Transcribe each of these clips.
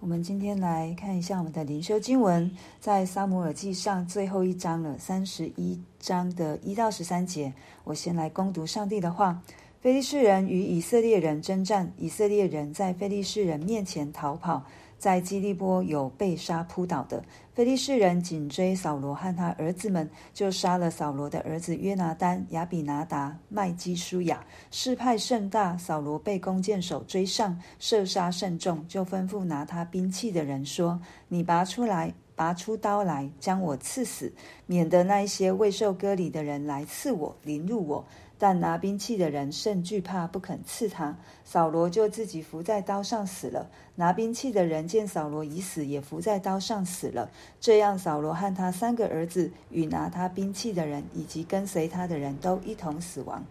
我们今天来看一下我们的灵修经文，在撒母耳记上最后一章了，三十一章的一到十三节。我先来攻读上帝的话：非利士人与以色列人征战，以色列人在非利士人面前逃跑。在基利波有被杀扑倒的，非利士人紧追扫罗和他儿子们，就杀了扫罗的儿子约拿单、亚比拿达、麦基舒雅。势派甚大，扫罗被弓箭手追上，射杀甚重，就吩咐拿他兵器的人说：“你拔出来，拔出刀来，将我刺死，免得那一些未受割礼的人来刺我，凌辱我。”但拿兵器的人甚惧怕，不肯刺他。扫罗就自己伏在刀上死了。拿兵器的人见扫罗已死，也伏在刀上死了。这样，扫罗和他三个儿子与拿他兵器的人，以及跟随他的人都一同死亡。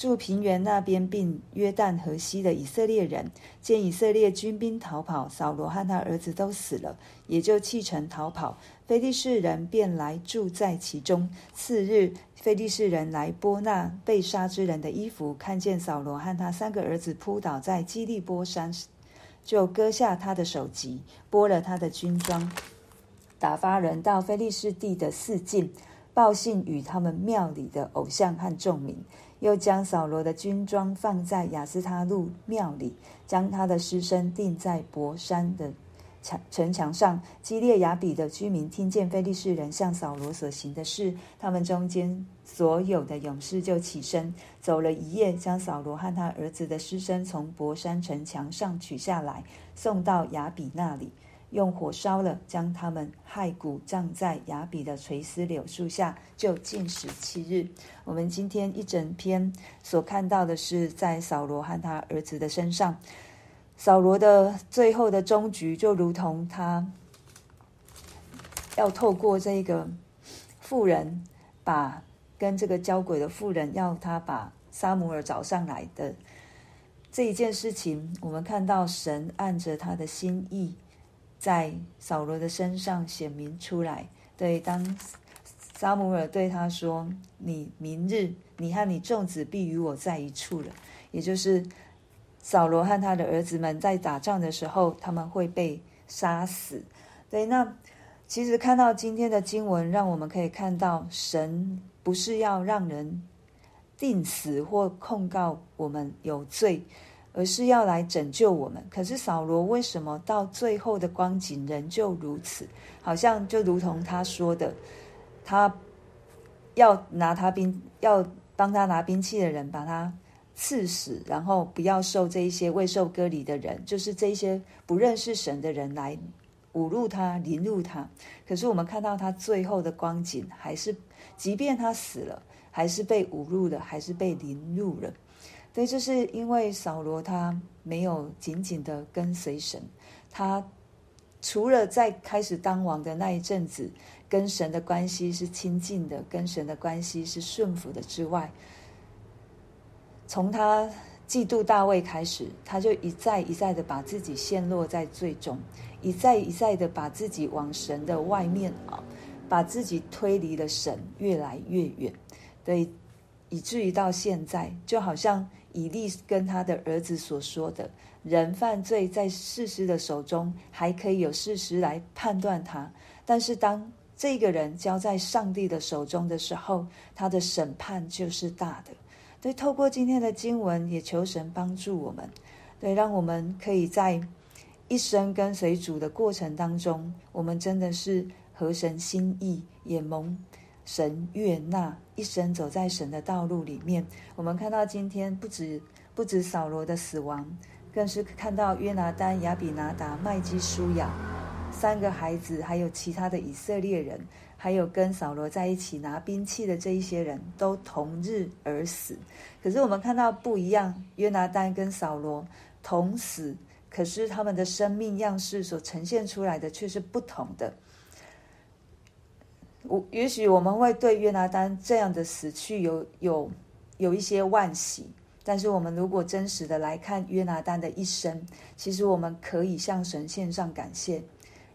住平原那边并约旦河西的以色列人，见以色列军兵逃跑，扫罗和他儿子都死了，也就弃城逃跑。非利士人便来住在其中。次日，非利士人来剥那被杀之人的衣服，看见扫罗和他三个儿子扑倒在基利波山，就割下他的首级，剥了他的军装，打发人到非利士地的四境，报信与他们庙里的偶像和众民，又将扫罗的军装放在亚斯他路庙里，将他的尸身钉在伯山的墙城墙上，基列雅比的居民听见非利士人向扫罗所行的事，他们中间所有的勇士就起身走了一夜，将扫罗和他儿子的尸身从伯山城墙上取下来，送到雅比那里，用火烧了，将他们骸骨葬在雅比的垂丝柳树下，就禁食七日。我们今天一整篇所看到的是在扫罗和他儿子的身上。扫罗的最后的终局，就如同他要透过这个妇人，把跟这个交鬼的妇人要他把撒姆尔找上来的这一件事情，我们看到神按着他的心意，在扫罗的身上显明出来。对，当撒母耳对他说：“你明日，你和你众子必与我在一处了。”也就是。扫罗和他的儿子们在打仗的时候，他们会被杀死。对，那其实看到今天的经文，让我们可以看到，神不是要让人定死或控告我们有罪，而是要来拯救我们。可是扫罗为什么到最后的光景仍旧如此？好像就如同他说的，他要拿他兵，要帮他拿兵器的人把他。刺死，然后不要受这一些未受割礼的人，就是这一些不认识神的人来侮辱他、凌辱他。可是我们看到他最后的光景，还是即便他死了，还是被侮辱了，还是被凌辱了。所以这是因为扫罗他没有紧紧的跟随神，他除了在开始当王的那一阵子，跟神的关系是亲近的，跟神的关系是顺服的之外。从他嫉妒大卫开始，他就一再一再的把自己陷落在罪中，一再一再的把自己往神的外面啊，把自己推离了神越来越远，对，以至于到现在，就好像以利跟他的儿子所说的，人犯罪在事实的手中，还可以有事实来判断他，但是当这个人交在上帝的手中的时候，他的审判就是大的。对，透过今天的经文，也求神帮助我们，对，让我们可以在一生跟随主的过程当中，我们真的是合神心意，也蒙神悦纳，一生走在神的道路里面。我们看到今天不止不止扫罗的死亡，更是看到约拿单、亚比拿达、麦基舒雅三个孩子，还有其他的以色列人。还有跟扫罗在一起拿兵器的这一些人都同日而死，可是我们看到不一样，约拿单跟扫罗同死，可是他们的生命样式所呈现出来的却是不同的。我也许我们会对约拿单这样的死去有有有一些惋惜，但是我们如果真实的来看约拿单的一生，其实我们可以向神献上感谢，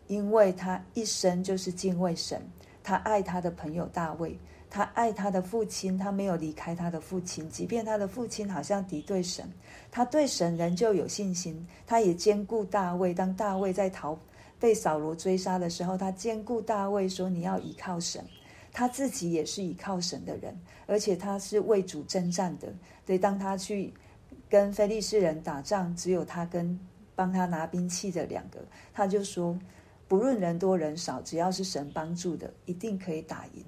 因为他一生就是敬畏神。他爱他的朋友大卫，他爱他的父亲，他没有离开他的父亲，即便他的父亲好像敌对神，他对神仍旧有信心。他也兼顾大卫。当大卫在逃被扫罗追杀的时候，他坚固大卫说：“你要依靠神。”他自己也是依靠神的人，而且他是为主征战的。对，当他去跟非利士人打仗，只有他跟帮他拿兵器的两个，他就说：“不论人多人少，只要是神帮助的，一定可以打赢。”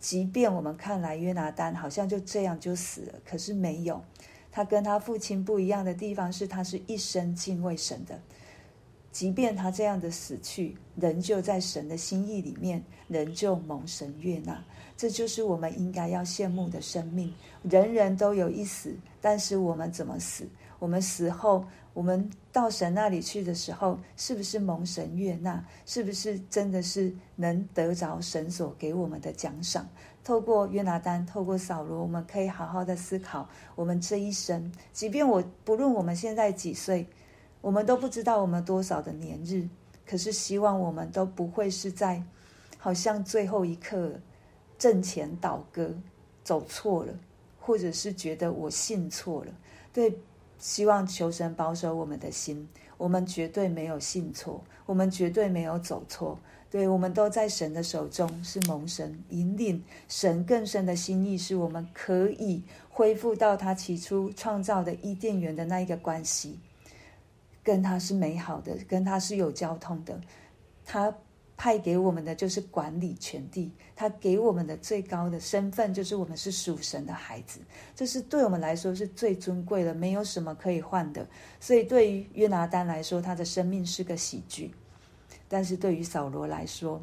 即便我们看来约拿单好像就这样就死了，可是没有。他跟他父亲不一样的地方是，他是一生敬畏神的。即便他这样的死去，仍旧在神的心意里面，仍旧蒙神悦纳。这就是我们应该要羡慕的生命。人人都有一死，但是我们怎么死？我们死后，我们到神那里去的时候，是不是蒙神悦纳？是不是真的是能得着神所给我们的奖赏？透过约拿单，透过扫罗，我们可以好好的思考我们这一生。即便我不论我们现在几岁，我们都不知道我们多少的年日，可是希望我们都不会是在好像最后一刻阵前倒戈走错了，或者是觉得我信错了，对。希望求神保守我们的心，我们绝对没有信错，我们绝对没有走错，对，我们都在神的手中，是蒙神引领，神更深的心意，是我们可以恢复到他起初创造的伊甸园的那一个关系，跟他是美好的，跟他是有交通的，他。派给我们的就是管理全地，他给我们的最高的身份就是我们是属神的孩子，这是对我们来说是最尊贵的，没有什么可以换的。所以对于约拿单来说，他的生命是个喜剧；但是对于扫罗来说，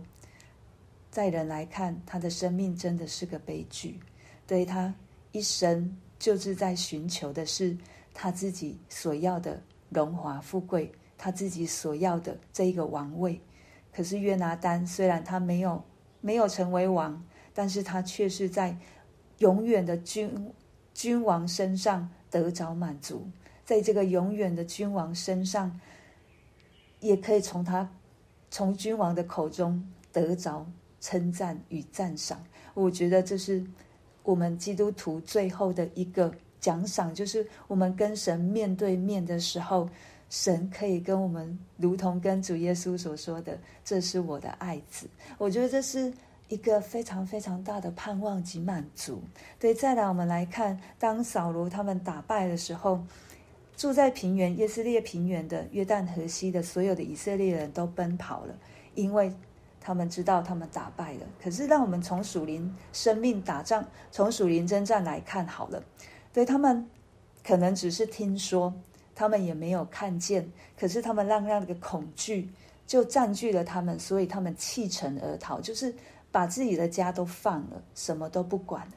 在人来看，他的生命真的是个悲剧。对，他一生就是在寻求的是他自己所要的荣华富贵，他自己所要的这一个王位。可是约拿单虽然他没有没有成为王，但是他却是在永远的君君王身上得着满足，在这个永远的君王身上，也可以从他从君王的口中得着称赞与赞赏。我觉得这是我们基督徒最后的一个奖赏，就是我们跟神面对面的时候。神可以跟我们，如同跟主耶稣所说的：“这是我的爱子。”我觉得这是一个非常非常大的盼望及满足。对，再来我们来看，当扫罗他们打败的时候，住在平原耶斯列平原的约旦河西的所有的以色列人都奔跑了，因为他们知道他们打败了。可是，让我们从属灵生命打仗，从属灵征战来看好了，对他们可能只是听说。他们也没有看见，可是他们让那个恐惧就占据了他们，所以他们弃城而逃，就是把自己的家都放了，什么都不管了。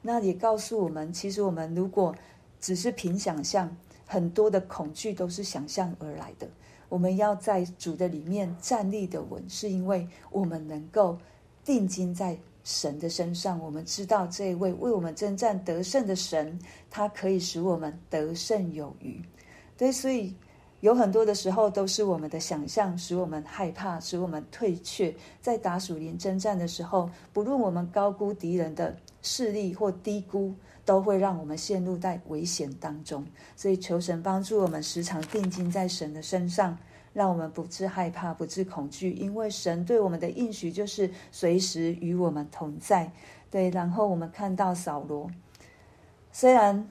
那也告诉我们，其实我们如果只是凭想象，很多的恐惧都是想象而来的。我们要在主的里面站立的稳，是因为我们能够定睛在神的身上。我们知道这一位为我们征战得胜的神，他可以使我们得胜有余。对，所以有很多的时候都是我们的想象使我们害怕，使我们退却。在打属灵征战的时候，不论我们高估敌人的势力或低估，都会让我们陷入在危险当中。所以求神帮助我们，时常定睛在神的身上，让我们不致害怕，不致恐惧，因为神对我们的应许就是随时与我们同在。对，然后我们看到扫罗，虽然。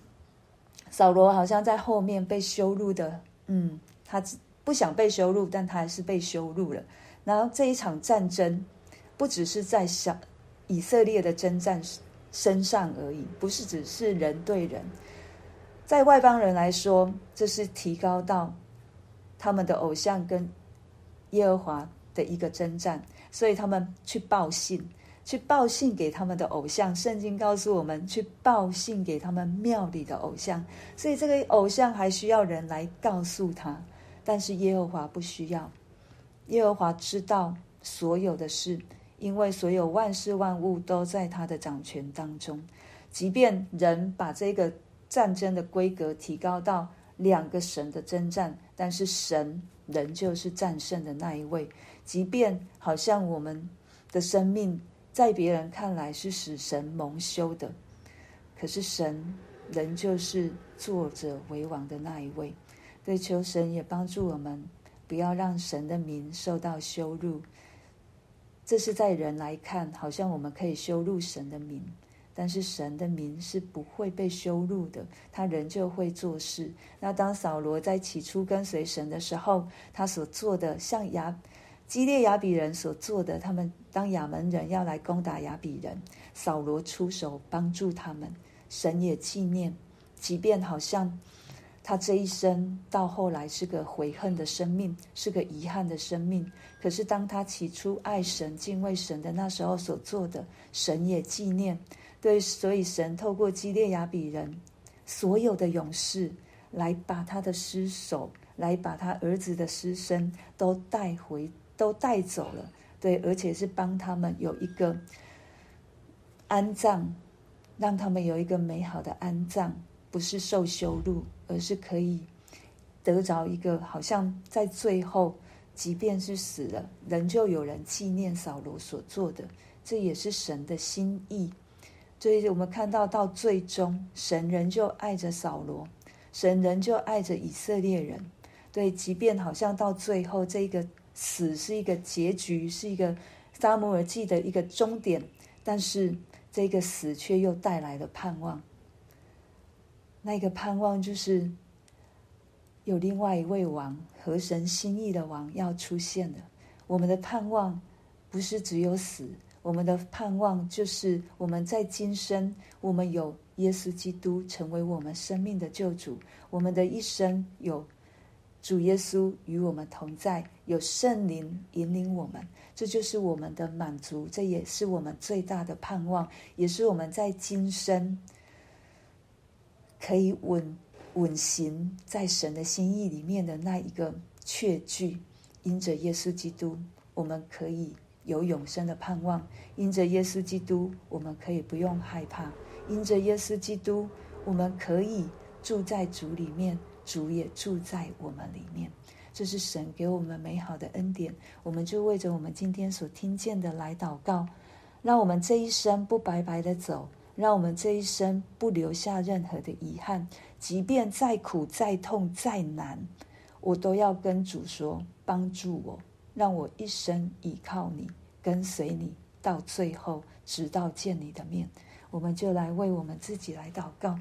扫罗好像在后面被羞辱的，嗯，他不想被羞辱，但他还是被羞辱了。然后这一场战争，不只是在小以色列的征战身上而已，不是只是人对人，在外邦人来说，这是提高到他们的偶像跟耶和华的一个征战，所以他们去报信。去报信给他们的偶像，圣经告诉我们去报信给他们庙里的偶像，所以这个偶像还需要人来告诉他，但是耶和华不需要，耶和华知道所有的事，因为所有万事万物都在他的掌权当中。即便人把这个战争的规格提高到两个神的征战，但是神仍旧是战胜的那一位。即便好像我们的生命。在别人看来是使神蒙羞的，可是神仍旧是坐者为王的那一位。对，求神也帮助我们，不要让神的名受到羞辱。这是在人来看，好像我们可以羞辱神的名。但是神的名是不会被羞辱的，他仍旧会做事。那当扫罗在起初跟随神的时候，他所做的，像亚基列亚比人所做的，他们当亚门人要来攻打亚比人，扫罗出手帮助他们，神也纪念。即便好像他这一生到后来是个悔恨的生命，是个遗憾的生命，可是当他起初爱神、敬畏神的那时候所做的，神也纪念。对，所以神透过基列雅比人所有的勇士，来把他的尸首，来把他儿子的尸身都带回，都带走了。对，而且是帮他们有一个安葬，让他们有一个美好的安葬，不是受羞辱，而是可以得着一个，好像在最后，即便是死了，仍旧有人纪念扫罗所做的。这也是神的心意。所以我们看到，到最终，神仍旧爱着扫罗，神仍旧爱着以色列人。对，即便好像到最后，这个死是一个结局，是一个撒母耳记的一个终点，但是这个死却又带来了盼望。那个盼望就是有另外一位王，合神心意的王要出现了。我们的盼望不是只有死。我们的盼望就是我们在今生，我们有耶稣基督成为我们生命的救主。我们的一生有主耶稣与我们同在，有圣灵引领我们，这就是我们的满足，这也是我们最大的盼望，也是我们在今生可以稳稳行在神的心意里面的那一个确据。因着耶稣基督，我们可以。有永生的盼望，因着耶稣基督，我们可以不用害怕；因着耶稣基督，我们可以住在主里面，主也住在我们里面。这是神给我们美好的恩典，我们就为着我们今天所听见的来祷告，让我们这一生不白白的走，让我们这一生不留下任何的遗憾，即便再苦、再痛、再难，我都要跟主说：帮助我。让我一生依靠你，跟随你到最后，直到见你的面。我们就来为我们自己来祷告。